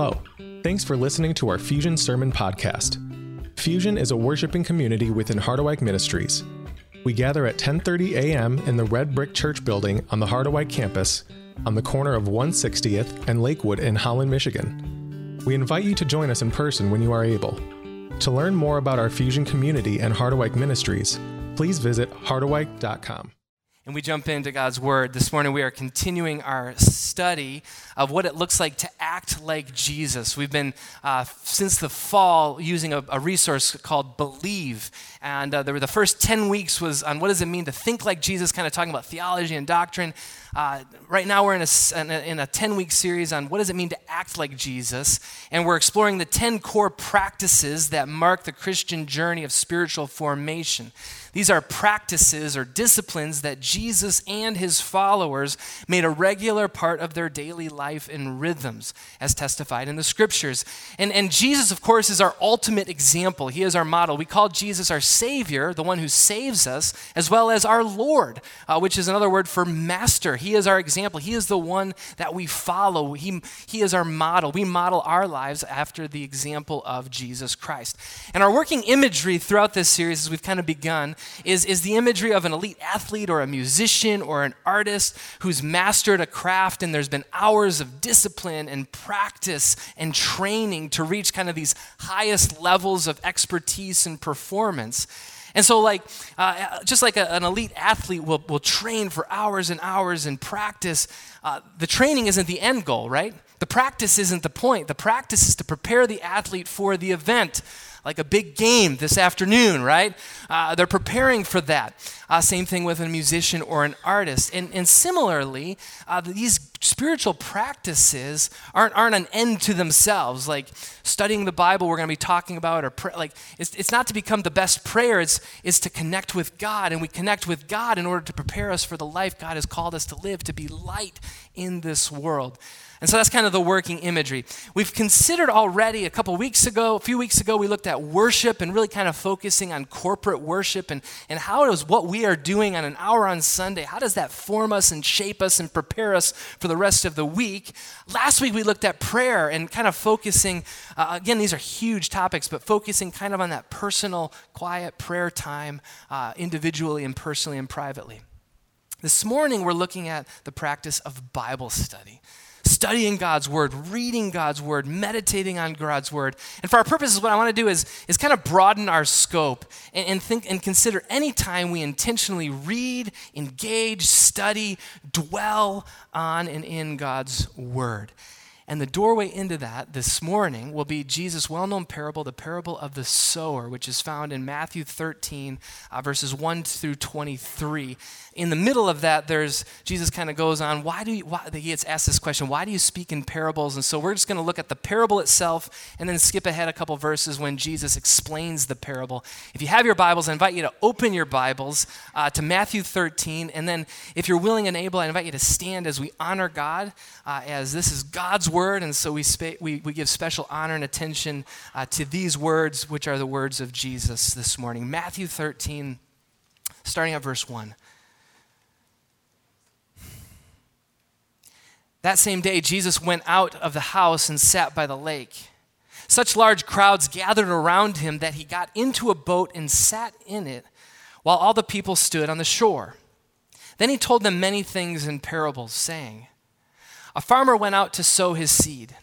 Hello. Thanks for listening to our Fusion Sermon Podcast. Fusion is a worshiping community within Harderwyk Ministries. We gather at 10:30 a.m. in the Red Brick Church building on the Harderwyk campus on the corner of 160th and Lakewood in Holland, Michigan. We invite you to join us in person when you are able. To learn more about our Fusion community and Harderwyk Ministries, please visit harderwyk.com and we jump into God's Word. This morning we are continuing our study of what it looks like to act like Jesus. We've been, uh, since the fall, using a, a, resource called Believe. And uh, the first 10 weeks was on what does it mean to think like Jesus, kind of talking about theology and doctrine. Uh, right now, we're in a, in a 10 week series on what does it mean to act like Jesus. And we're exploring the 10 core practices that mark the Christian journey of spiritual formation. These are practices or disciplines that Jesus and his followers made a regular part of their daily life and rhythms, as testified in the scriptures. And, and Jesus, of course, is our ultimate example. He is our model. We call Jesus our Savior, the one who saves us, as well as our Lord, uh, which is another word for master. He is our example. He is the one that we follow. He, he is our model. We model our lives after the example of Jesus Christ. And our working imagery throughout this series, as we've kind of begun, is, is the imagery of an elite athlete or a musician or an artist who's mastered a craft and there's been hours of discipline and practice and training to reach kind of these highest levels of expertise and performance. And so, like, uh, just like a, an elite athlete will, will train for hours and hours and practice, uh, the training isn't the end goal, right? The practice isn't the point. The practice is to prepare the athlete for the event like a big game this afternoon, right? Uh, they're preparing for that. Uh, same thing with a musician or an artist. And, and similarly, uh, these spiritual practices aren't, aren't an end to themselves. Like studying the Bible, we're going to be talking about, or pray, like it's, it's not to become the best prayer, it's, it's to connect with God. And we connect with God in order to prepare us for the life God has called us to live, to be light in this world. And so that's kind of the working imagery. We've considered already a couple weeks ago, a few weeks ago, we looked at worship and really kind of focusing on corporate worship and, and how does what we are doing on an hour on Sunday, how does that form us and shape us and prepare us for the rest of the week? Last week we looked at prayer and kind of focusing, uh, again, these are huge topics, but focusing kind of on that personal, quiet prayer time, uh, individually and personally and privately. This morning we're looking at the practice of Bible study studying God's word, reading God's word, meditating on God's word. And for our purposes, what I want to do is, is kind of broaden our scope and, and think and consider any time we intentionally read, engage, study, dwell on and in God's word. And the doorway into that this morning will be Jesus' well known parable, the parable of the sower, which is found in Matthew 13, uh, verses 1 through 23 in the middle of that, there's Jesus kind of goes on. Why do you, why, he gets asked this question? Why do you speak in parables? And so we're just going to look at the parable itself and then skip ahead a couple verses when Jesus explains the parable. If you have your Bibles, I invite you to open your Bibles uh, to Matthew 13, and then if you're willing and able, I invite you to stand as we honor God, uh, as this is God's word, and so we we, we give special honor and attention uh, to these words, which are the words of Jesus this morning. Matthew 13, starting at verse 1. That same day, Jesus went out of the house and sat by the lake. Such large crowds gathered around him that he got into a boat and sat in it while all the people stood on the shore. Then he told them many things in parables, saying, A farmer went out to sow his seed.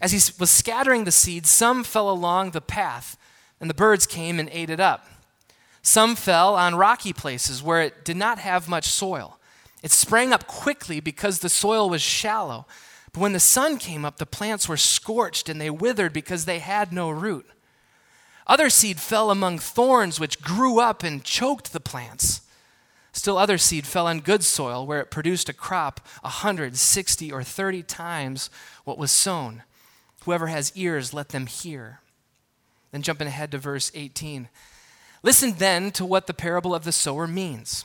As he was scattering the seed, some fell along the path, and the birds came and ate it up. Some fell on rocky places where it did not have much soil. It sprang up quickly because the soil was shallow. But when the sun came up, the plants were scorched and they withered because they had no root. Other seed fell among thorns, which grew up and choked the plants. Still, other seed fell on good soil, where it produced a crop a hundred, sixty, or thirty times what was sown. Whoever has ears, let them hear. Then, jumping ahead to verse 18. Listen then to what the parable of the sower means.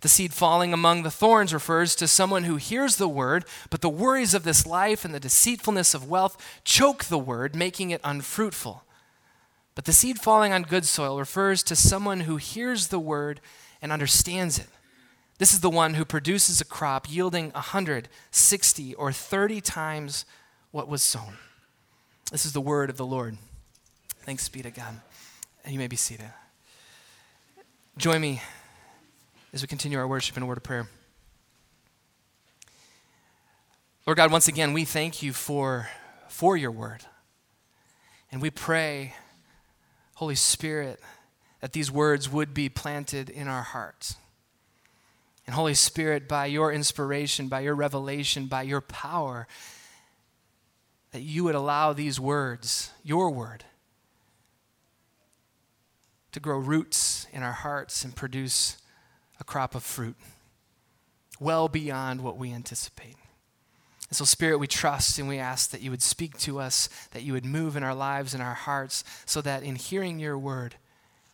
The seed falling among the thorns refers to someone who hears the word, but the worries of this life and the deceitfulness of wealth choke the word, making it unfruitful. But the seed falling on good soil refers to someone who hears the word and understands it. This is the one who produces a crop yielding 160 or 30 times what was sown. This is the word of the Lord. Thanks be to God. And you may be seated. Join me as we continue our worship in a word of prayer. Lord God, once again, we thank you for, for your word. And we pray, Holy Spirit, that these words would be planted in our hearts. And Holy Spirit, by your inspiration, by your revelation, by your power, that you would allow these words, your word, to grow roots in our hearts and produce crop of fruit well beyond what we anticipate. And so, Spirit, we trust and we ask that you would speak to us, that you would move in our lives and our hearts, so that in hearing your word,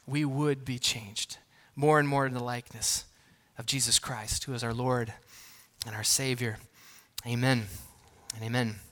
we would be changed more and more in the likeness of Jesus Christ, who is our Lord and our Savior. Amen and amen.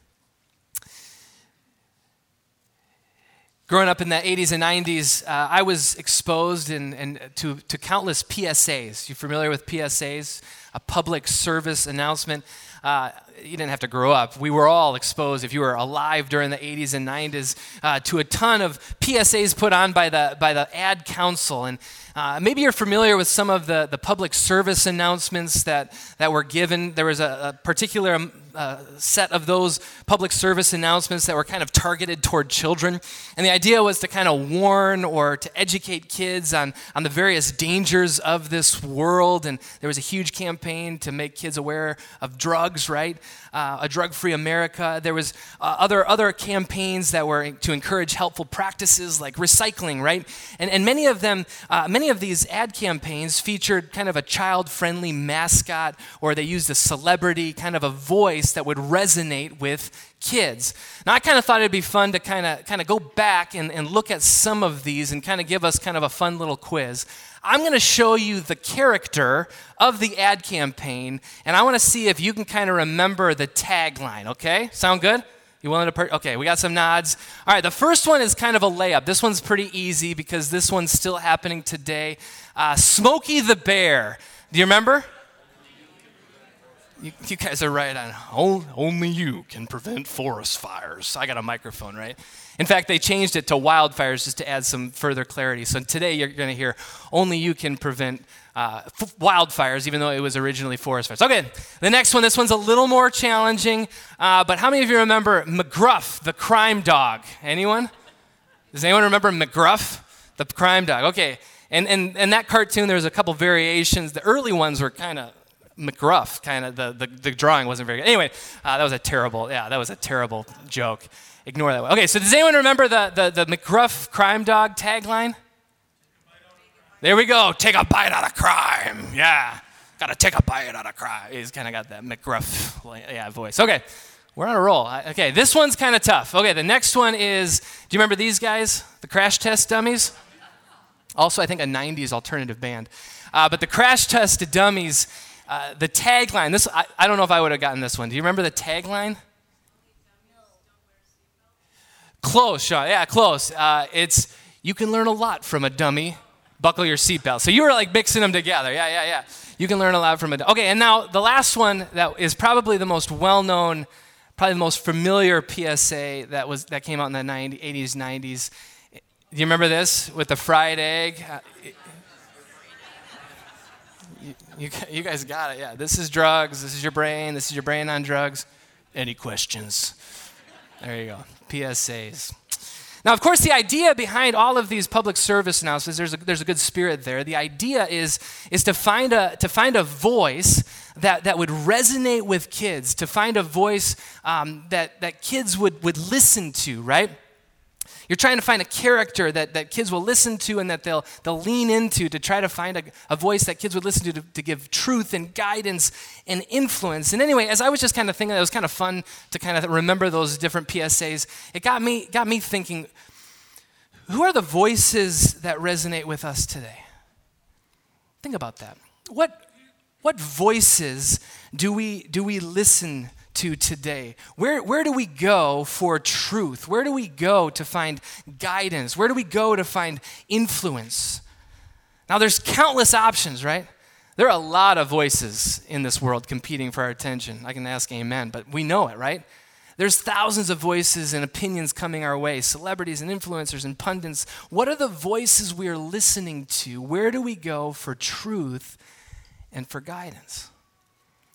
Growing up in the 80s and 90s, uh, I was exposed in, in, to, to countless PSAs. You familiar with PSAs? A public service announcement. Uh, you didn't have to grow up. We were all exposed, if you were alive during the 80s and 90s, uh, to a ton of PSAs put on by the, by the Ad Council. And uh, maybe you're familiar with some of the, the public service announcements that, that were given. There was a, a particular uh, set of those public service announcements that were kind of targeted toward children. And the idea was to kind of warn or to educate kids on, on the various dangers of this world. And there was a huge campaign to make kids aware of drugs, right? Uh, a drug free America. There was uh, other, other campaigns that were to encourage helpful practices like recycling, right? And, and many of them, uh, many of these ad campaigns featured kind of a child friendly mascot or they used a celebrity, kind of a voice that would resonate with kids. Now, I kind of thought it'd be fun to kind of kind of go back and, and look at some of these and kind of give us kind of a fun little quiz. I'm going to show you the character of the ad campaign, and I want to see if you can kind of remember the tagline, okay? Sound good? You willing to? Per- okay, we got some nods. All right, the first one is kind of a layup. This one's pretty easy because this one's still happening today. Uh, Smokey the Bear. Do you remember? You, you guys are right on. Only you can prevent forest fires. I got a microphone, right? In fact, they changed it to wildfires just to add some further clarity. So today you're going to hear only you can prevent uh, f- wildfires, even though it was originally forest fires. Okay, the next one, this one's a little more challenging, uh, but how many of you remember McGruff, the crime dog? Anyone? Does anyone remember McGruff, the crime dog? Okay, and, and, and that cartoon, there was a couple variations. The early ones were kind of McGruff, kind of the, the, the, drawing wasn't very good. Anyway, uh, that was a terrible, yeah, that was a terrible joke. Ignore that one. Okay, so does anyone remember the, the, the McGruff crime dog tagline? There we go. Take a bite out of crime. Yeah. Got to take a bite out of crime. He's kind of got that McGruff yeah, voice. Okay. We're on a roll. Okay, this one's kind of tough. Okay, the next one is do you remember these guys? The Crash Test Dummies? Also, I think a 90s alternative band. Uh, but the Crash Test Dummies uh, the tagline, this, I, I don't know if I would have gotten this one. Do you remember the tagline? Close, Sean. Yeah, close. Uh, it's, you can learn a lot from a dummy. Buckle your seatbelt. So you were like mixing them together. Yeah, yeah, yeah. You can learn a lot from a Okay, and now the last one that is probably the most well known, probably the most familiar PSA that, was, that came out in the 90, 80s, 90s. Do you remember this with the fried egg? Uh, you, you guys got it. Yeah, this is drugs. This is your brain. This is your brain on drugs. Any questions? There you go. PSAs. Now, of course, the idea behind all of these public service announcements, there's a, there's a good spirit there. The idea is, is to, find a, to find a voice that, that would resonate with kids, to find a voice um, that, that kids would, would listen to, right? You're trying to find a character that, that kids will listen to and that they'll, they'll lean into to try to find a, a voice that kids would listen to, to to give truth and guidance and influence. And anyway, as I was just kind of thinking, it was kind of fun to kind of remember those different PSAs. It got me, got me thinking, who are the voices that resonate with us today? Think about that. What, what voices do we, do we listen to today? Where, where do we go for truth? Where do we go to find guidance? Where do we go to find influence? Now, there's countless options, right? There are a lot of voices in this world competing for our attention. I can ask amen, but we know it, right? There's thousands of voices and opinions coming our way, celebrities and influencers and pundits. What are the voices we are listening to? Where do we go for truth and for guidance?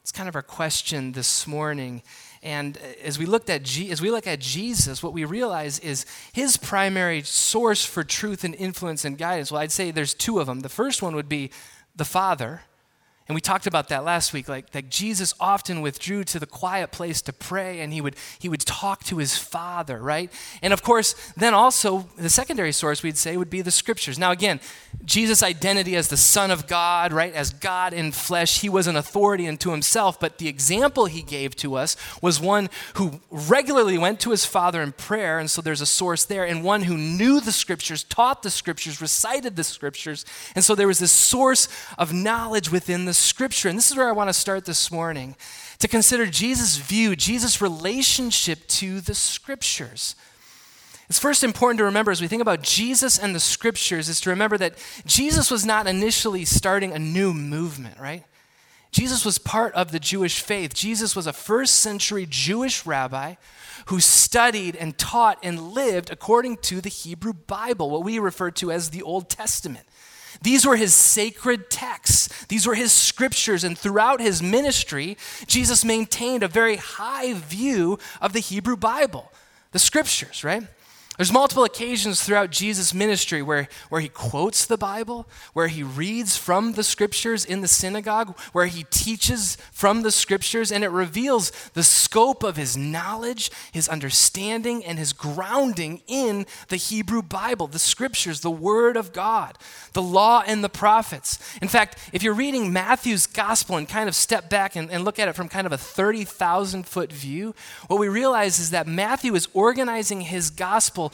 It's kind of our question this morning. And as we looked at G- as we look at Jesus, what we realize is his primary source for truth and influence and guidance. Well, I'd say there's two of them. The first one would be the Father, and we talked about that last week, like that Jesus often withdrew to the quiet place to pray and he would he would talk to his father, right? And of course, then also the secondary source we'd say would be the scriptures. Now again, Jesus' identity as the Son of God, right? As God in flesh, he was an authority unto himself, but the example he gave to us was one who regularly went to his father in prayer, and so there's a source there, and one who knew the scriptures, taught the scriptures, recited the scriptures, and so there was this source of knowledge within the Scripture. And this is where I want to start this morning to consider Jesus' view, Jesus' relationship to the Scriptures. It's first important to remember as we think about Jesus and the Scriptures, is to remember that Jesus was not initially starting a new movement, right? Jesus was part of the Jewish faith. Jesus was a first century Jewish rabbi who studied and taught and lived according to the Hebrew Bible, what we refer to as the Old Testament. These were his sacred texts. These were his scriptures. And throughout his ministry, Jesus maintained a very high view of the Hebrew Bible, the scriptures, right? There's multiple occasions throughout Jesus' ministry where, where he quotes the Bible, where he reads from the scriptures in the synagogue, where he teaches from the scriptures, and it reveals the scope of his knowledge, his understanding, and his grounding in the Hebrew Bible, the scriptures, the Word of God, the law and the prophets. In fact, if you're reading Matthew's gospel and kind of step back and, and look at it from kind of a 30,000 foot view, what we realize is that Matthew is organizing his gospel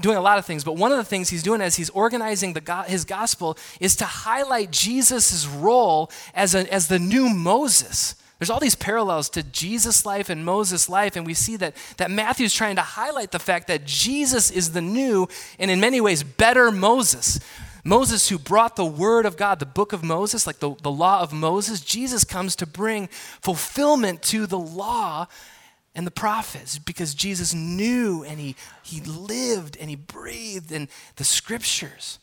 doing a lot of things, but one of the things he's doing as he's organizing the, his gospel is to highlight Jesus' role as, a, as the new Moses. There's all these parallels to Jesus' life and Moses' life, and we see that, that Matthew's trying to highlight the fact that Jesus is the new and in many ways better Moses. Moses, who brought the word of God, the book of Moses, like the, the law of Moses, Jesus comes to bring fulfillment to the law and the prophets because Jesus knew and he, he lived and he breathed in the scriptures.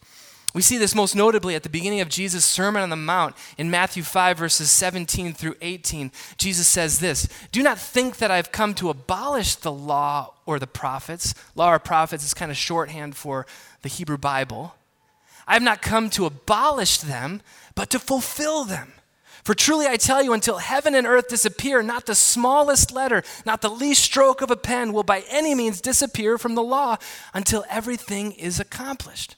We see this most notably at the beginning of Jesus' Sermon on the Mount in Matthew 5, verses 17 through 18. Jesus says this Do not think that I've come to abolish the law or the prophets. Law or prophets is kind of shorthand for the Hebrew Bible. I have not come to abolish them, but to fulfill them. For truly I tell you, until heaven and earth disappear, not the smallest letter, not the least stroke of a pen will by any means disappear from the law until everything is accomplished.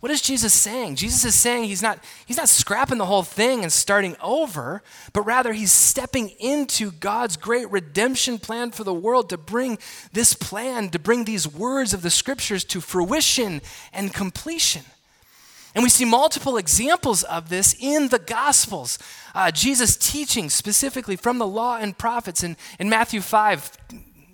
What is Jesus saying? Jesus is saying he's not, he's not scrapping the whole thing and starting over, but rather he's stepping into God's great redemption plan for the world to bring this plan, to bring these words of the scriptures to fruition and completion. And we see multiple examples of this in the Gospels. Uh, Jesus teaching specifically from the law and prophets in, in Matthew 5,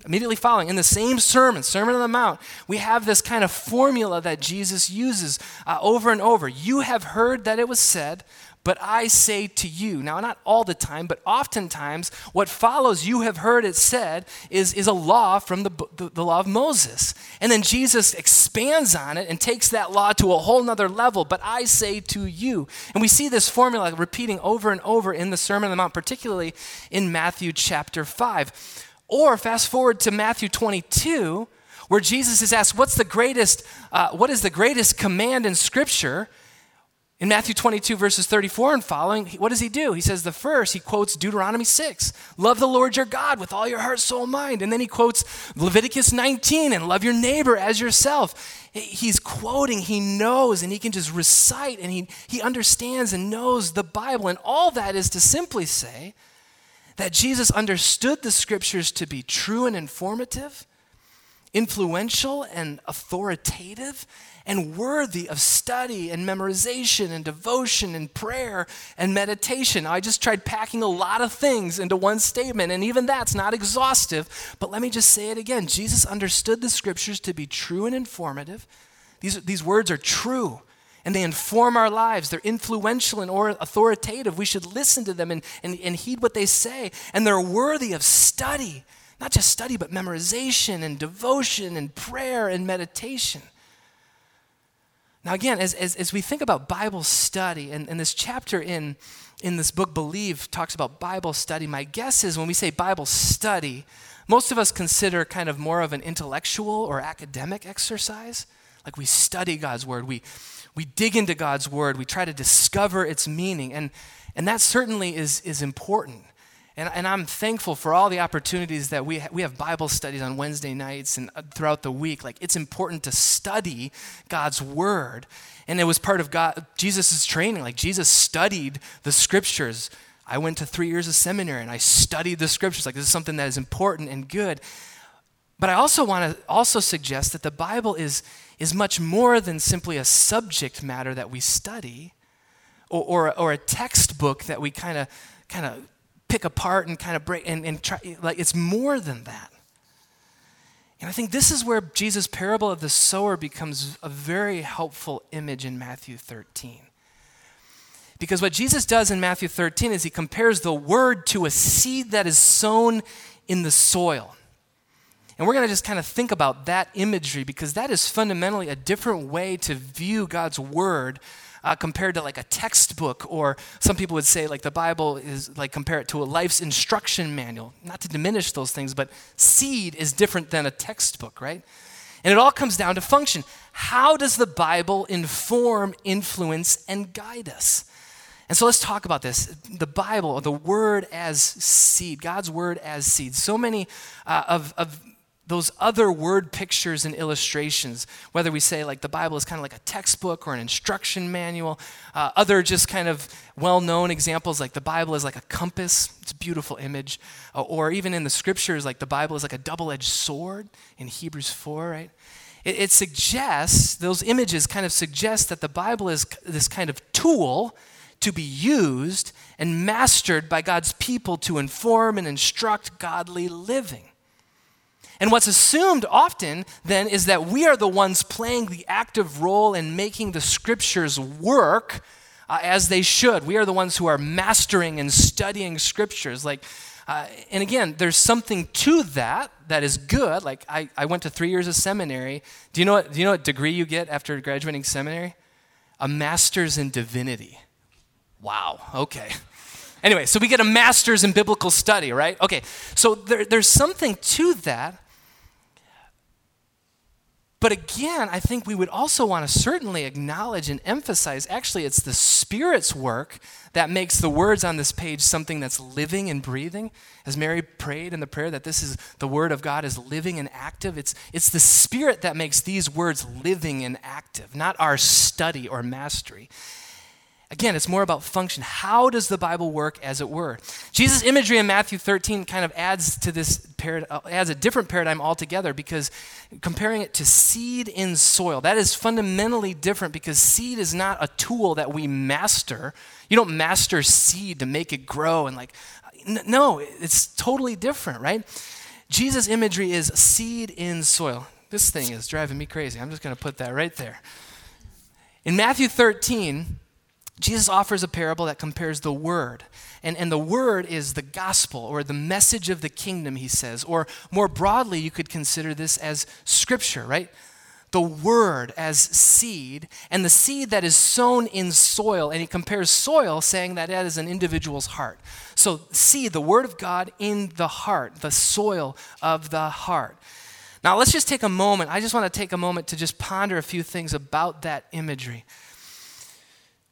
immediately following, in the same sermon, Sermon on the Mount, we have this kind of formula that Jesus uses uh, over and over. You have heard that it was said, but I say to you. Now, not all the time, but oftentimes, what follows, you have heard it said, is, is a law from the, the, the, law of Moses. And then Jesus expands on it and takes that law to a whole nother level. But I say to you. And we see this formula repeating over and over in the Sermon on the Mount, particularly in Matthew chapter 5. Or fast forward to Matthew 22, where Jesus is asked, What's the greatest, uh, what is the greatest command in Scripture? In Matthew 22, verses 34 and following, what does he do? He says the first, he quotes Deuteronomy 6, love the Lord your God with all your heart, soul, mind. And then he quotes Leviticus 19 and love your neighbor as yourself. He's quoting, he knows, and he can just recite, and he, he understands and knows the Bible. And all that is to simply say that Jesus understood the scriptures to be true and informative influential and authoritative and worthy of study and memorization and devotion and prayer and meditation. I just tried packing a lot of things into one statement, and even that's not exhaustive. But let me just say it again Jesus understood the scriptures to be true and informative. These, these words are true and they inform our lives. They're influential and authoritative. We should listen to them and, and, and heed what they say. And they're worthy of study, not just study, but memorization and devotion and prayer and meditation. Now, again, as, as, as we think about Bible study, and, and this chapter in, in this book, Believe, talks about Bible study, my guess is when we say Bible study, most of us consider kind of more of an intellectual or academic exercise. Like we study God's Word, we, we dig into God's Word, we try to discover its meaning, and, and that certainly is, is important. And, and I'm thankful for all the opportunities that we, ha- we have Bible studies on Wednesday nights and uh, throughout the week. Like, it's important to study God's Word. And it was part of God, Jesus' training. Like, Jesus studied the Scriptures. I went to three years of seminary and I studied the Scriptures. Like, this is something that is important and good. But I also want to also suggest that the Bible is, is much more than simply a subject matter that we study or, or, or a textbook that we kind of kind of pick apart and kind of break and, and try like it's more than that. And i think this is where jesus parable of the sower becomes a very helpful image in matthew 13 because what jesus does in matthew 13 is he compares the word to a seed that is sown in the soil. And we're going to just kind of think about that imagery because that is fundamentally a different way to view god's word uh, compared to like a textbook, or some people would say like the Bible is like compare it to a life's instruction manual. Not to diminish those things, but seed is different than a textbook, right? And it all comes down to function. How does the Bible inform, influence, and guide us? And so let's talk about this. The Bible, the Word as seed, God's Word as seed. So many uh, of, of those other word pictures and illustrations, whether we say like the Bible is kind of like a textbook or an instruction manual, uh, other just kind of well known examples like the Bible is like a compass, it's a beautiful image, uh, or even in the scriptures, like the Bible is like a double edged sword in Hebrews 4, right? It, it suggests, those images kind of suggest that the Bible is this kind of tool to be used and mastered by God's people to inform and instruct godly living. And what's assumed often then is that we are the ones playing the active role in making the scriptures work uh, as they should. We are the ones who are mastering and studying scriptures. Like, uh, and again, there's something to that that is good. Like, I, I went to three years of seminary. Do you, know what, do you know what degree you get after graduating seminary? A master's in divinity. Wow, okay. Anyway, so we get a master's in biblical study, right? Okay, so there, there's something to that. But again, I think we would also want to certainly acknowledge and emphasize actually, it's the Spirit's work that makes the words on this page something that's living and breathing. As Mary prayed in the prayer that this is the Word of God is living and active, it's, it's the Spirit that makes these words living and active, not our study or mastery. Again, it's more about function. How does the Bible work as it were? Jesus' imagery in Matthew 13 kind of adds to this uh, adds a different paradigm altogether because comparing it to seed in soil, that is fundamentally different because seed is not a tool that we master. You don't master seed to make it grow and like no, it's totally different, right? Jesus' imagery is seed in soil. This thing is driving me crazy. I'm just going to put that right there. In Matthew 13, Jesus offers a parable that compares the word. And, and the word is the gospel or the message of the kingdom, he says. Or more broadly, you could consider this as scripture, right? The word as seed, and the seed that is sown in soil. And he compares soil, saying that that is an individual's heart. So, seed, the word of God in the heart, the soil of the heart. Now, let's just take a moment. I just want to take a moment to just ponder a few things about that imagery.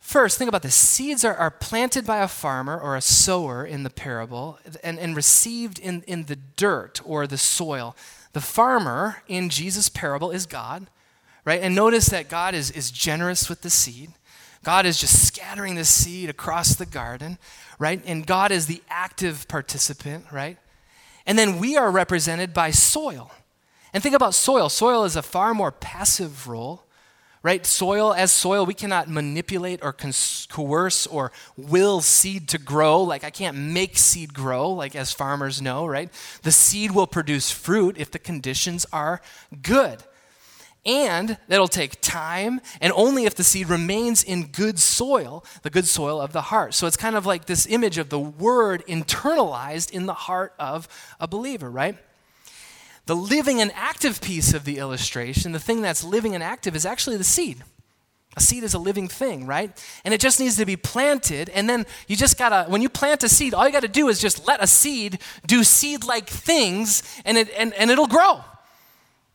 First, think about this seeds are, are planted by a farmer or a sower in the parable and, and received in, in the dirt or the soil. The farmer in Jesus' parable is God, right? And notice that God is, is generous with the seed. God is just scattering the seed across the garden, right? And God is the active participant, right? And then we are represented by soil. And think about soil. Soil is a far more passive role, right? Soil, as soil, we cannot manipulate or coerce or will seed to grow. Like, I can't make seed grow, like as farmers know, right? The seed will produce fruit if the conditions are good. And that'll take time, and only if the seed remains in good soil, the good soil of the heart. So it's kind of like this image of the word internalized in the heart of a believer, right? The living and active piece of the illustration, the thing that's living and active, is actually the seed. A seed is a living thing, right? And it just needs to be planted. And then you just gotta, when you plant a seed, all you gotta do is just let a seed do seed like things and, it, and, and it'll grow.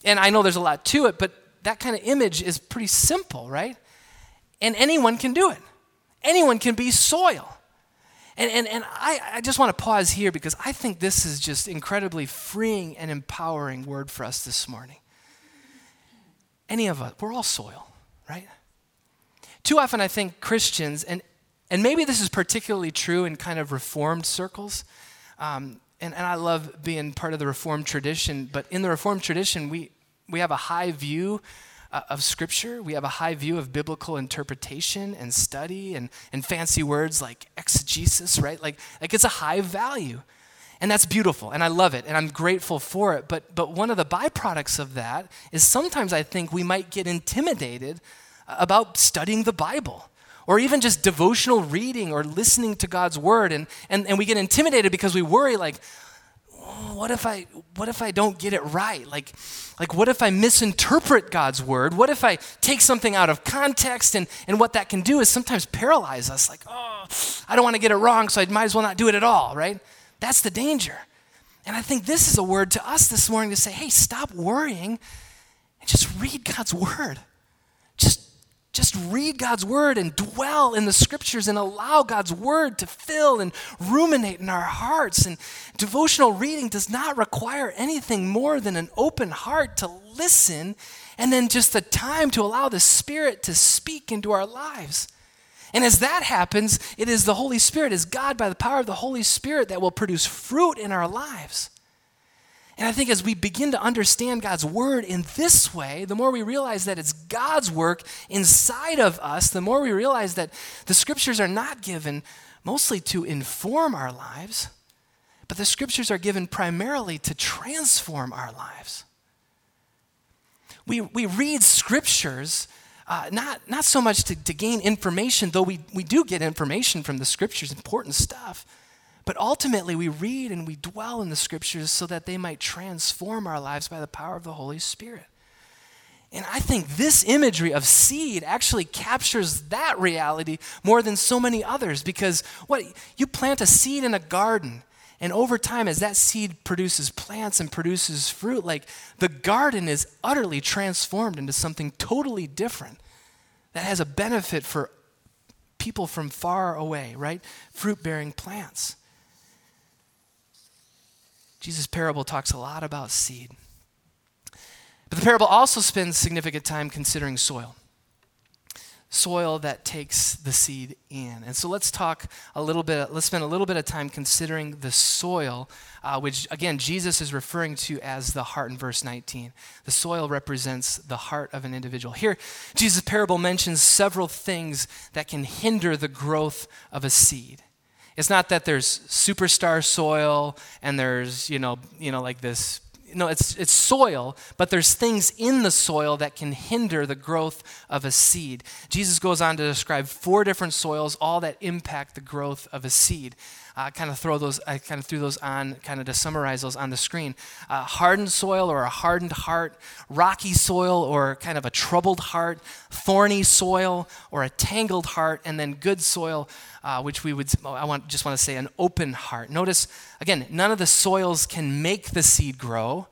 And I know there's a lot to it, but that kind of image is pretty simple, right? And anyone can do it. Anyone can be soil. And, and, and I, I just want to pause here because I think this is just incredibly freeing and empowering word for us this morning. Any of us, we're all soil, right? Too often I think Christians, and, and maybe this is particularly true in kind of reformed circles, um, and, and I love being part of the reformed tradition, but in the reformed tradition, we, we have a high view uh, of Scripture. We have a high view of biblical interpretation and study and, and fancy words like exegesis, right? Like, like it's a high value. And that's beautiful, and I love it, and I'm grateful for it. But, but one of the byproducts of that is sometimes I think we might get intimidated about studying the Bible or even just devotional reading or listening to God's word. And, and, and we get intimidated because we worry, like, oh, what if I what if I don't get it right? Like, like what if I misinterpret God's word? What if I take something out of context and, and what that can do is sometimes paralyze us, like, oh, I don't want to get it wrong, so I might as well not do it at all, right? That's the danger. And I think this is a word to us this morning to say, hey, stop worrying and just read God's word. Just read God's word and dwell in the scriptures and allow God's word to fill and ruminate in our hearts. And devotional reading does not require anything more than an open heart to listen and then just the time to allow the Spirit to speak into our lives. And as that happens, it is the Holy Spirit, is God by the power of the Holy Spirit that will produce fruit in our lives. And I think as we begin to understand God's word in this way, the more we realize that it's God's work inside of us, the more we realize that the scriptures are not given mostly to inform our lives, but the scriptures are given primarily to transform our lives. We, we read scriptures uh, not, not so much to, to gain information, though we, we do get information from the scriptures, important stuff. But ultimately, we read and we dwell in the scriptures so that they might transform our lives by the power of the Holy Spirit. And I think this imagery of seed actually captures that reality more than so many others because what you plant a seed in a garden and over time as that seed produces plants and produces fruit like the garden is utterly transformed into something totally different that has a benefit for people from far away, right? Fruit bearing plants. Jesus' parable talks a lot about seed. But the parable also spends significant time considering soil. Soil that takes the seed in. And so let's talk a little bit, let's spend a little bit of time considering the soil, uh, which again, Jesus is referring to as the heart in verse 19. The soil represents the heart of an individual. Here, Jesus' parable mentions several things that can hinder the growth of a seed. It's not that there's superstar soil and there's, you know, you know, like this no, it's, it's soil, but there's things in the soil that can hinder the growth of a seed. Jesus goes on to describe four different soils, all that impact the growth of a seed uh, kind of throw those, I kind of threw those on, kind of to summarize those on the screen. Uh, hardened soil or a hardened heart, rocky soil or kind of a troubled heart, thorny soil or a tangled heart, and then good soil, uh, which we would, I want, just want to say an open heart. Notice, again, none of the soils can make the seed grow,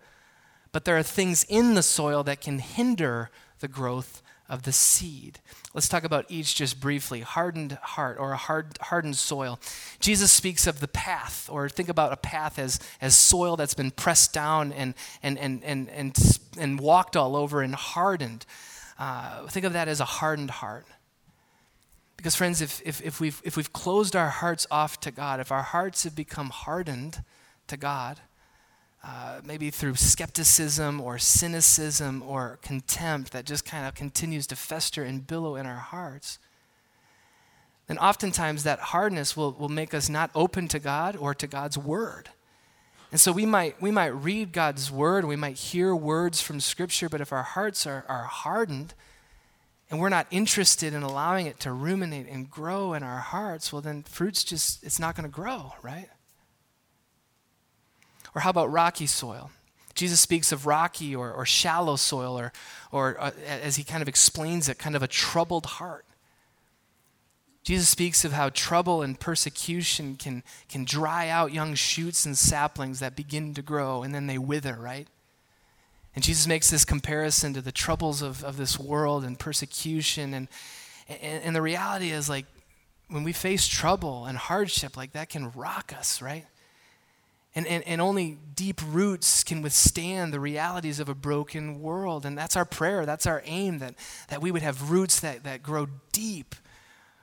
but there are things in the soil that can hinder the growth of the seed. Let's talk about each just briefly. Hardened heart or a hard, hardened soil. Jesus speaks of the path, or think about a path as, as soil that's been pressed down and, and, and, and, and, and walked all over and hardened. Uh, think of that as a hardened heart. Because, friends, if, if, if, we've, if we've closed our hearts off to God, if our hearts have become hardened to God, uh, maybe through skepticism or cynicism or contempt that just kind of continues to fester and billow in our hearts, then oftentimes that hardness will, will make us not open to God or to God's word. And so we might, we might read God's word, we might hear words from Scripture, but if our hearts are, are hardened and we're not interested in allowing it to ruminate and grow in our hearts, well, then fruit's just, it's not going to grow, right? Or how about rocky soil? Jesus speaks of rocky or, or shallow soil, or, or uh, as he kind of explains it, kind of a troubled heart. Jesus speaks of how trouble and persecution can, can dry out young shoots and saplings that begin to grow and then they wither, right? And Jesus makes this comparison to the troubles of, of this world and persecution. And, and, and the reality is, like, when we face trouble and hardship, like, that can rock us, right? And, and, and only deep roots can withstand the realities of a broken world. And that's our prayer, that's our aim, that, that we would have roots that, that grow deep,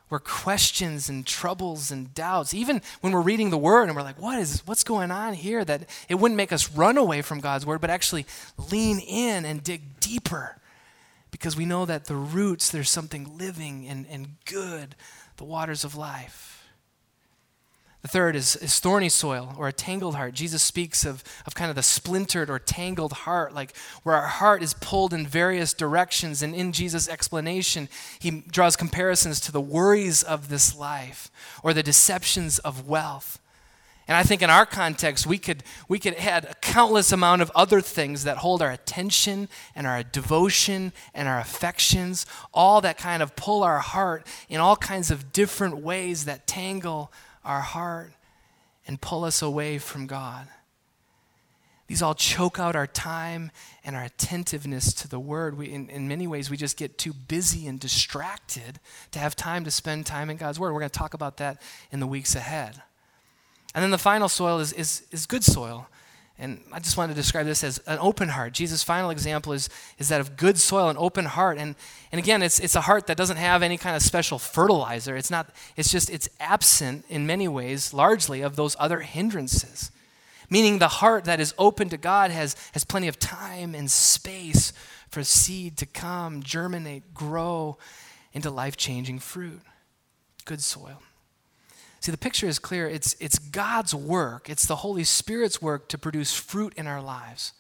where questions and troubles and doubts, even when we're reading the word and we're like, what is what's going on here? That it wouldn't make us run away from God's word, but actually lean in and dig deeper. Because we know that the roots, there's something living and, and good, the waters of life. The third is, is thorny soil or a tangled heart. Jesus speaks of, of kind of the splintered or tangled heart, like where our heart is pulled in various directions. And in Jesus' explanation, he draws comparisons to the worries of this life or the deceptions of wealth. And I think in our context, we could, we could add a countless amount of other things that hold our attention and our devotion and our affections, all that kind of pull our heart in all kinds of different ways that tangle our heart and pull us away from God. These all choke out our time and our attentiveness to the word. We, in, in many ways, we just get too busy and distracted to have time to spend time in God's word. We're going to talk about that in the weeks ahead. And then the final soil is, is, is good soil. And I just want to describe this as an open heart. Jesus' final example is, is that of good soil, an open heart. And, and again, it's, it's a heart that doesn't have any kind of special fertilizer. It's not, it's just, it's absent in many ways, largely, of those other hindrances. Meaning the heart that is open to God has, has plenty of time and space for seed to come, germinate, grow into life changing fruit. Good soil. See, the picture is clear. It's, it's God's work, it's the Holy Spirit's work to produce fruit in our lives.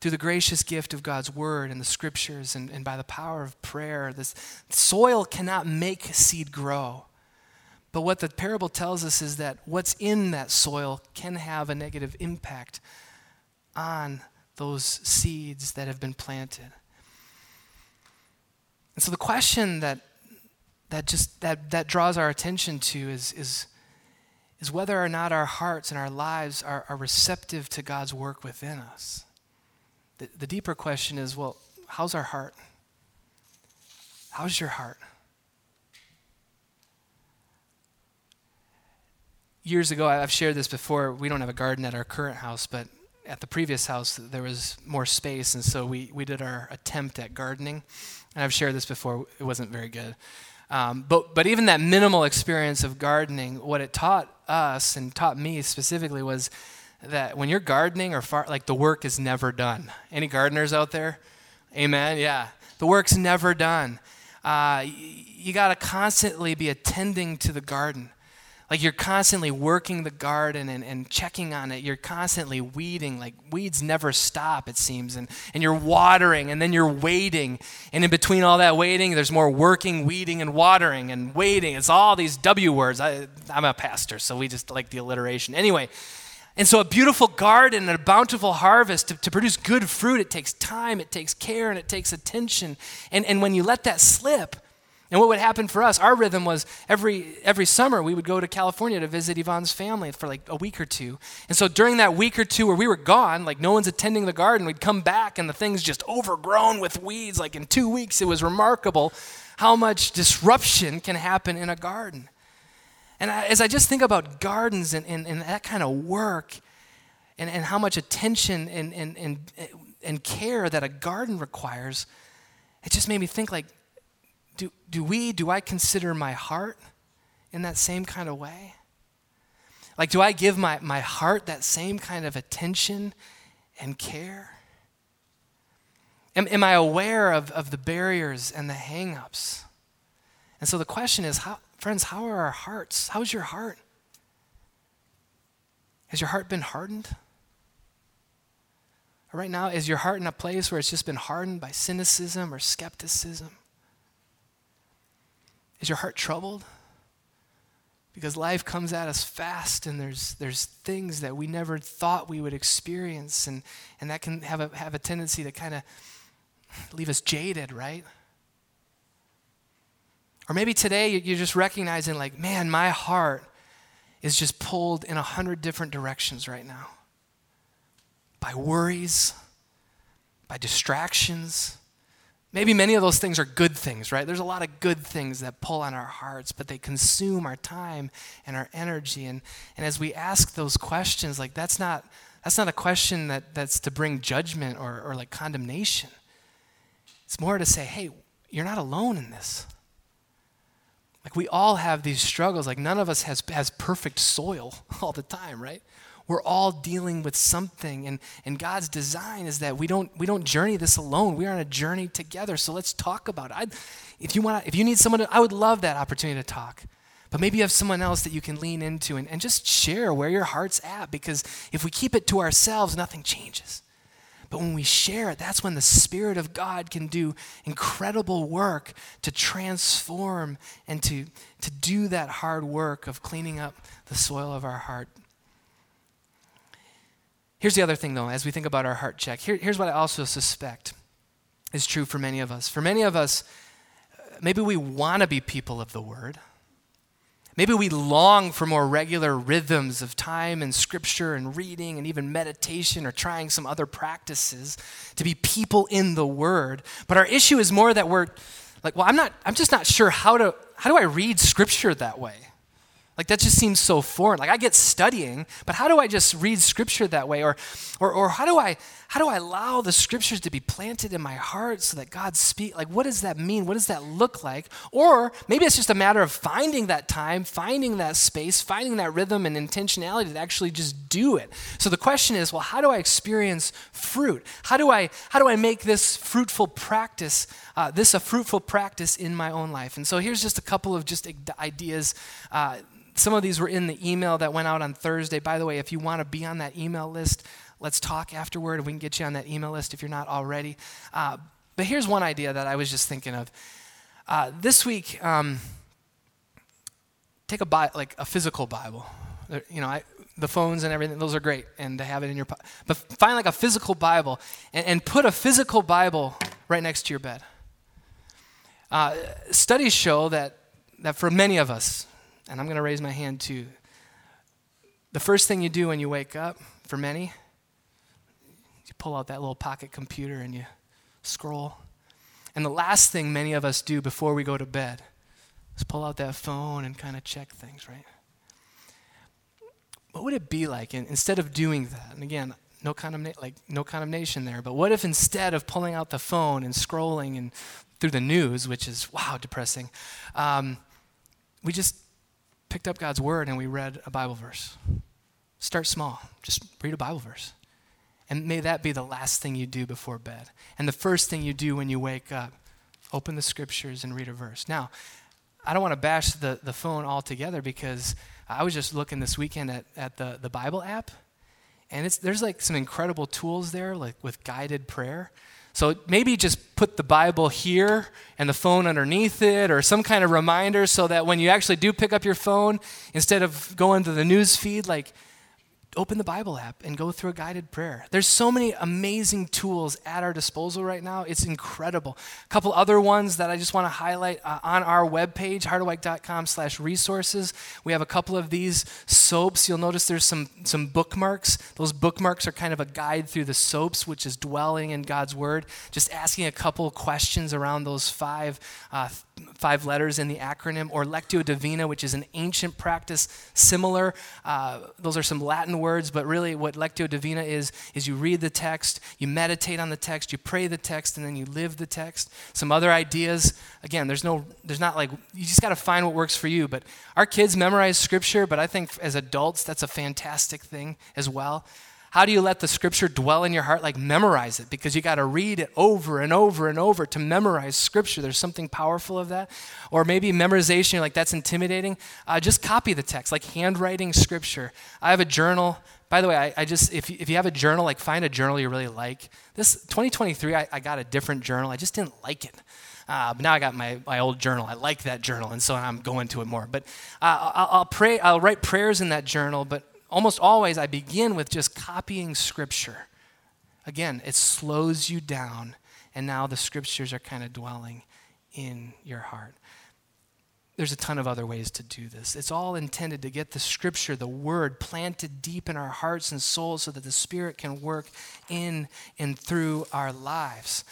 Through the gracious gift of God's word and the scriptures and, and by the power of prayer, this soil cannot make seed grow. But what the parable tells us is that what's in that soil can have a negative impact on those seeds that have been planted. And so the question that that just that, that draws our attention to is, is, is whether or not our hearts and our lives are, are receptive to God's work within us. The, the deeper question is well, how's our heart? How's your heart? Years ago, I've shared this before. We don't have a garden at our current house, but at the previous house, there was more space, and so we, we did our attempt at gardening. And I've shared this before, it wasn't very good. Um, but, but even that minimal experience of gardening, what it taught us and taught me specifically was that when you're gardening or far, like the work is never done. Any gardeners out there? Amen. Yeah. The work's never done. Uh, you got to constantly be attending to the garden. Like you're constantly working the garden and, and checking on it. You're constantly weeding. Like weeds never stop, it seems. And, and you're watering and then you're waiting. And in between all that waiting, there's more working, weeding, and watering and waiting. It's all these W words. I, I'm a pastor, so we just like the alliteration. Anyway, and so a beautiful garden and a bountiful harvest to, to produce good fruit, it takes time, it takes care, and it takes attention. And, and when you let that slip, and what would happen for us, our rhythm was every, every summer we would go to California to visit Yvonne's family for like a week or two. And so during that week or two where we were gone, like no one's attending the garden, we'd come back and the thing's just overgrown with weeds. Like in two weeks, it was remarkable how much disruption can happen in a garden. And I, as I just think about gardens and, and, and that kind of work and, and how much attention and, and, and, and care that a garden requires, it just made me think like, do, do we, do I consider my heart in that same kind of way? Like, do I give my, my heart that same kind of attention and care? Am, am I aware of, of the barriers and the hangups? And so the question is, how, friends, how are our hearts? How's your heart? Has your heart been hardened? right now, is your heart in a place where it's just been hardened by cynicism or skepticism? Is your heart troubled? Because life comes at us fast and there's, there's things that we never thought we would experience, and, and that can have a, have a tendency to kind of leave us jaded, right? Or maybe today you're just recognizing, like, man, my heart is just pulled in a hundred different directions right now by worries, by distractions. Maybe many of those things are good things, right? There's a lot of good things that pull on our hearts, but they consume our time and our energy. And, and as we ask those questions, like that's not, that's not a question that, that's to bring judgment or, or like condemnation. It's more to say, hey, you're not alone in this. Like we all have these struggles. Like none of us has, has perfect soil all the time, right? We're all dealing with something. And, and God's design is that we don't, we don't journey this alone. We are on a journey together. So let's talk about it. i if, you want if you need someone, to, I would love that opportunity to talk. But maybe you have someone else that you can lean into and, and just share where your heart's at. Because if we keep it to ourselves, nothing changes. But when we share it, that's when the Spirit of God can do incredible work to transform and to, to do that hard work of cleaning up the soil of our heart. Here's the other thing, though, as we think about our heart check. Here, here's what I also suspect is true for many of us. For many of us, maybe we want to be people of the Word. Maybe we long for more regular rhythms of time and scripture and reading and even meditation or trying some other practices to be people in the Word. But our issue is more that we're like, well, I'm not, I'm just not sure how to, how do I read scripture that way? Like that just seems so foreign. Like I get studying, but how do I just read scripture that way? Or, or, or how do I how do I allow the scriptures to be planted in my heart so that God speak? Like what does that mean? What does that look like? Or maybe it's just a matter of finding that time, finding that space, finding that rhythm and intentionality to actually just do it. So the question is, well, how do I experience fruit? How do I how do I make this fruitful practice, uh, this a fruitful practice in my own life? And so here's just a couple of just ideas. Uh, some of these were in the email that went out on Thursday. By the way, if you want to be on that email list, let's talk afterward. We can get you on that email list if you're not already. Uh, but here's one idea that I was just thinking of. Uh, this week, um, take a Bi- like a physical Bible. You know, I, the phones and everything; those are great, and to have it in your. But find like a physical Bible and, and put a physical Bible right next to your bed. Uh, studies show that that for many of us, and I'm going to raise my hand too. The first thing you do when you wake up, for many, you pull out that little pocket computer and you scroll. And the last thing many of us do before we go to bed is pull out that phone and kind of check things, right? What would it be like in, instead of doing that? And again, no condemnation, like no condemnation there. But what if instead of pulling out the phone and scrolling and through the news, which is wow depressing, um, we just picked up God's word and we read a Bible verse. Start small, just read a Bible verse. And may that be the last thing you do before bed. And the first thing you do when you wake up, open the scriptures and read a verse. Now, I don't want to bash the, the phone altogether because I was just looking this weekend at, at the, the Bible app, and it's, there's like some incredible tools there, like with guided prayer. So maybe just put the Bible here and the phone underneath it or some kind of reminder so that when you actually do pick up your phone, instead of going to the news feed, like open the Bible app and go through a guided prayer. There's so many amazing tools at our disposal right now. It's incredible. A couple other ones that I just want to highlight uh, on our webpage, harderwyk.com slash resources. We have a couple of these SOAPS. You'll notice there's some, some bookmarks. Those bookmarks are kind of a guide through the SOAPS, which is dwelling in God's word. Just asking a couple questions around those five uh, five letters in the acronym, or Lectio Divina, which is an ancient practice similar. Uh, those are some Latin words, but really what Lectio Divina is, is you read the text, you meditate on the text, you pray the text, and then you live the text. Some other ideas, again, there's no, there's not like, you just got to find what works for you. But our kids memorize scripture, but I think as adults, that's a fantastic thing as well. How do you let the scripture dwell in your heart? Like memorize it because you got to read it over and over and over to memorize scripture. There's something powerful of that. Or maybe memorization, you're like, that's intimidating. Uh, just copy the text, like handwriting scripture. I have a journal. By the way, I, I just, if you, if you have a journal, like find a journal you really like. This 2023, I, I got a different journal. I just didn't like it. Uh, but now I got my, my old journal. I like that journal, and so I'm going to it more. But uh, I'll, I'll, pray. I'll write prayers in that journal. But almost always I begin with just copying scripture. Again, it slows you down, and now the scriptures are kind of dwelling in your heart. There's a ton of other ways to do this. It's all intended to get the scripture, the word, planted deep in our hearts and souls so that the Spirit can work in and through our lives.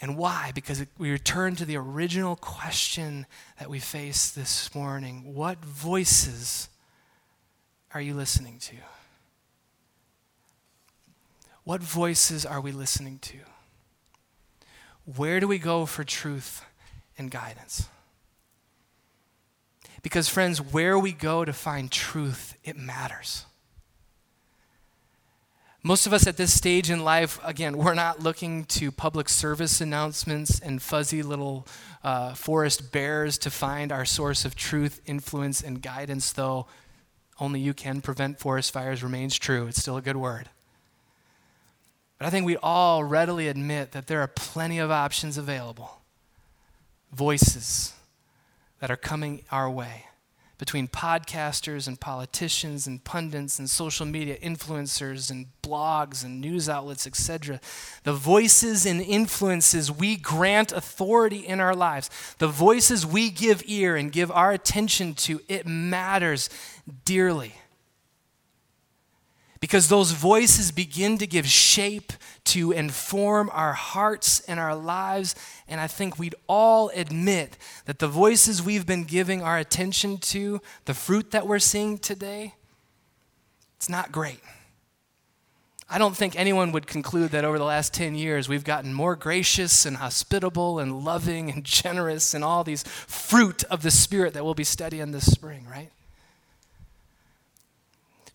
And why? Because we return to the original question that we face this morning What voices are you listening to? What voices are we listening to? Where do we go for truth and guidance? Because, friends, where we go to find truth, it matters. Most of us at this stage in life, again, we're not looking to public service announcements and fuzzy little uh, forest bears to find our source of truth, influence, and guidance, though only you can prevent forest fires remains true. It's still a good word. But I think we all readily admit that there are plenty of options available, voices that are coming our way between podcasters and politicians and pundits and social media influencers and blogs and news outlets, etc. The voices and influences we grant authority in our lives, the voices we give ear and give our attention to, it matters dearly. Because those voices begin to give shape to inform our hearts and our lives. And I think we'd all admit that the voices we've been giving our attention to, the fruit that we're seeing today, it's not great. I don't think anyone would conclude that over the last 10 years we've gotten more gracious and hospitable and loving and generous and all these fruit of the Spirit that we'll be studying this spring, right?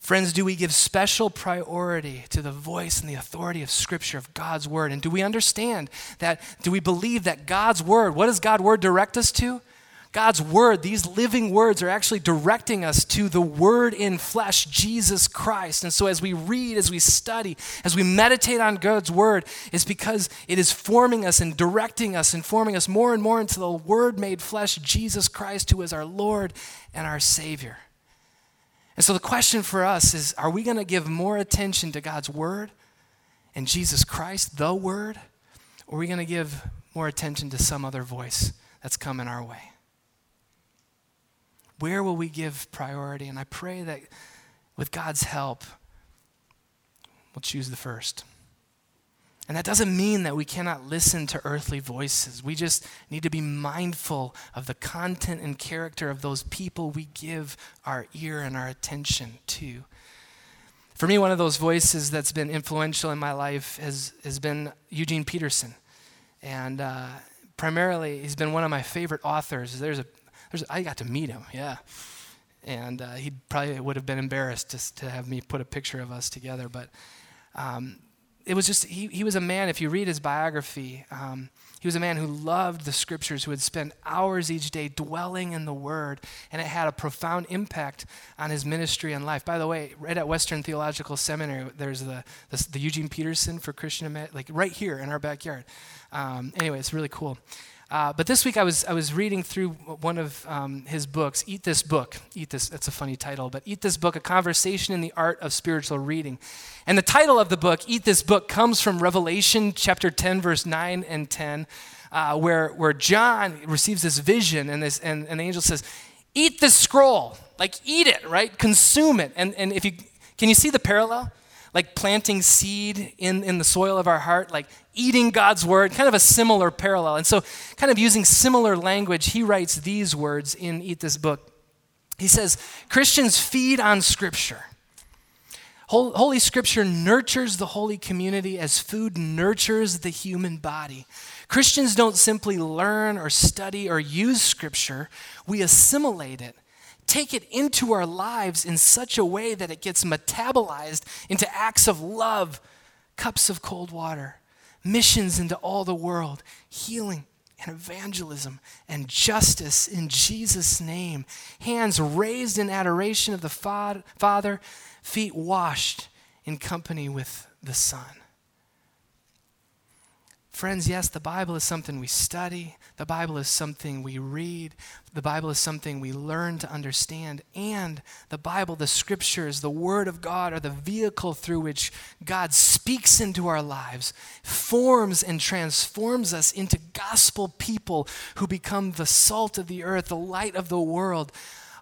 Friends, do we give special priority to the voice and the authority of Scripture, of God's Word? And do we understand that? Do we believe that God's Word, what does God's Word direct us to? God's Word, these living words are actually directing us to the Word in flesh, Jesus Christ. And so as we read, as we study, as we meditate on God's Word, it's because it is forming us and directing us and forming us more and more into the Word made flesh, Jesus Christ, who is our Lord and our Savior. And so the question for us is are we going to give more attention to God's Word and Jesus Christ, the Word, or are we going to give more attention to some other voice that's coming our way? Where will we give priority? And I pray that with God's help, we'll choose the first. And that doesn't mean that we cannot listen to earthly voices. We just need to be mindful of the content and character of those people we give our ear and our attention to. For me, one of those voices that's been influential in my life has, has been Eugene Peterson. And uh, primarily, he's been one of my favorite authors. There's a, there's I got to meet him, yeah. And uh, he probably would have been embarrassed to, to have me put a picture of us together. But um, it was just, he, he was a man, if you read his biography, um, he was a man who loved the scriptures, who would spend hours each day dwelling in the word, and it had a profound impact on his ministry and life. By the way, right at Western Theological Seminary, there's the, the, the Eugene Peterson for Christian, like right here in our backyard. Um, anyway, it's really cool. Uh, but this week I was, I was reading through one of um, his books, Eat This Book. Eat This, that's a funny title, but Eat This Book, A Conversation in the Art of Spiritual Reading. And the title of the book, Eat This Book, comes from Revelation chapter 10, verse 9 and 10, uh, where, where John receives this vision and, this, and, and the angel says, Eat this scroll, like eat it, right? Consume it. And, and if you, can you see the parallel? Like planting seed in, in the soil of our heart, like eating God's word, kind of a similar parallel. And so, kind of using similar language, he writes these words in Eat This Book. He says, Christians feed on Scripture. Holy Scripture nurtures the holy community as food nurtures the human body. Christians don't simply learn or study or use Scripture, we assimilate it, take it into our lives in such a way that it gets metabolized into acts of love, cups of cold water, missions into all the world, healing and evangelism and justice in Jesus' name. Hands raised in adoration of the Father feet washed in company with the Son. Friends, yes, the Bible is something we study. The Bible is something we read. The Bible is something we learn to understand. And the Bible, the scriptures, the Word of God are the vehicle through which God speaks into our lives, forms and transforms us into gospel people who become the salt of the earth, the light of the world,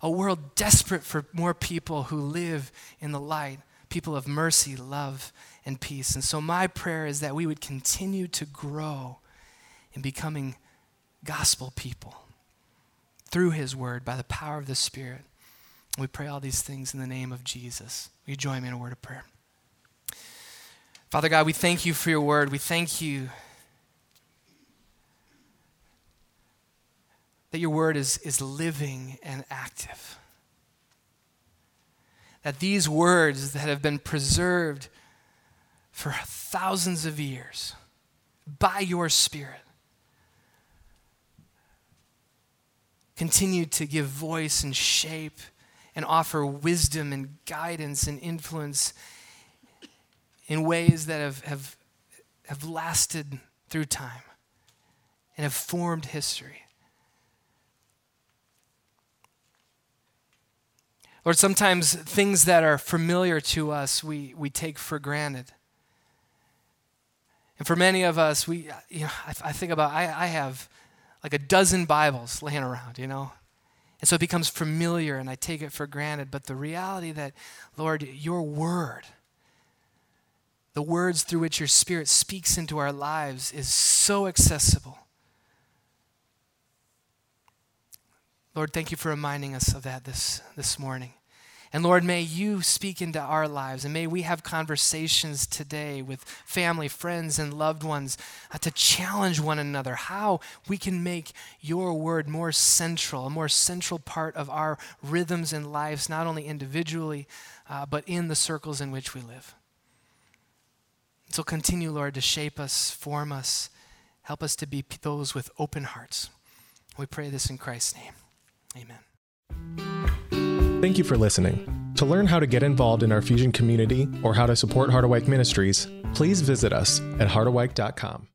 a world desperate for more people who live in the light, people of mercy, love, and peace. And so, my prayer is that we would continue to grow in becoming gospel people through His Word by the power of the Spirit. We pray all these things in the name of Jesus. Will you join me in a word of prayer? Father God, we thank you for your word. We thank you that your word is, is living and active. That these words that have been preserved for thousands of years by your Spirit continue to give voice and shape and offer wisdom and guidance and influence in ways that have, have, have lasted through time and have formed history. Lord, sometimes things that are familiar to us, we, we take for granted. And for many of us, we, uh, you know, I, I think about, I, I have like a dozen Bibles laying around, you know? And so it becomes familiar and I take it for granted. But the reality that, Lord, your word, the words through which your spirit speaks into our lives is so accessible. Lord, thank you for reminding us of that this, this morning. And Lord, may you speak into our lives and may we have conversations today with family, friends, and loved ones uh, to challenge one another how we can make your word more central, a more central part of our rhythms and lives, not only individually, uh, but in the circles in which we live. So continue, Lord, to shape us, form us, help us to be those with open hearts. We pray this in Christ's name. Amen. Thank you for listening. To learn how to get involved in our Fusion community or how to support Harderwyk Ministries, please visit us at harderwyk.com.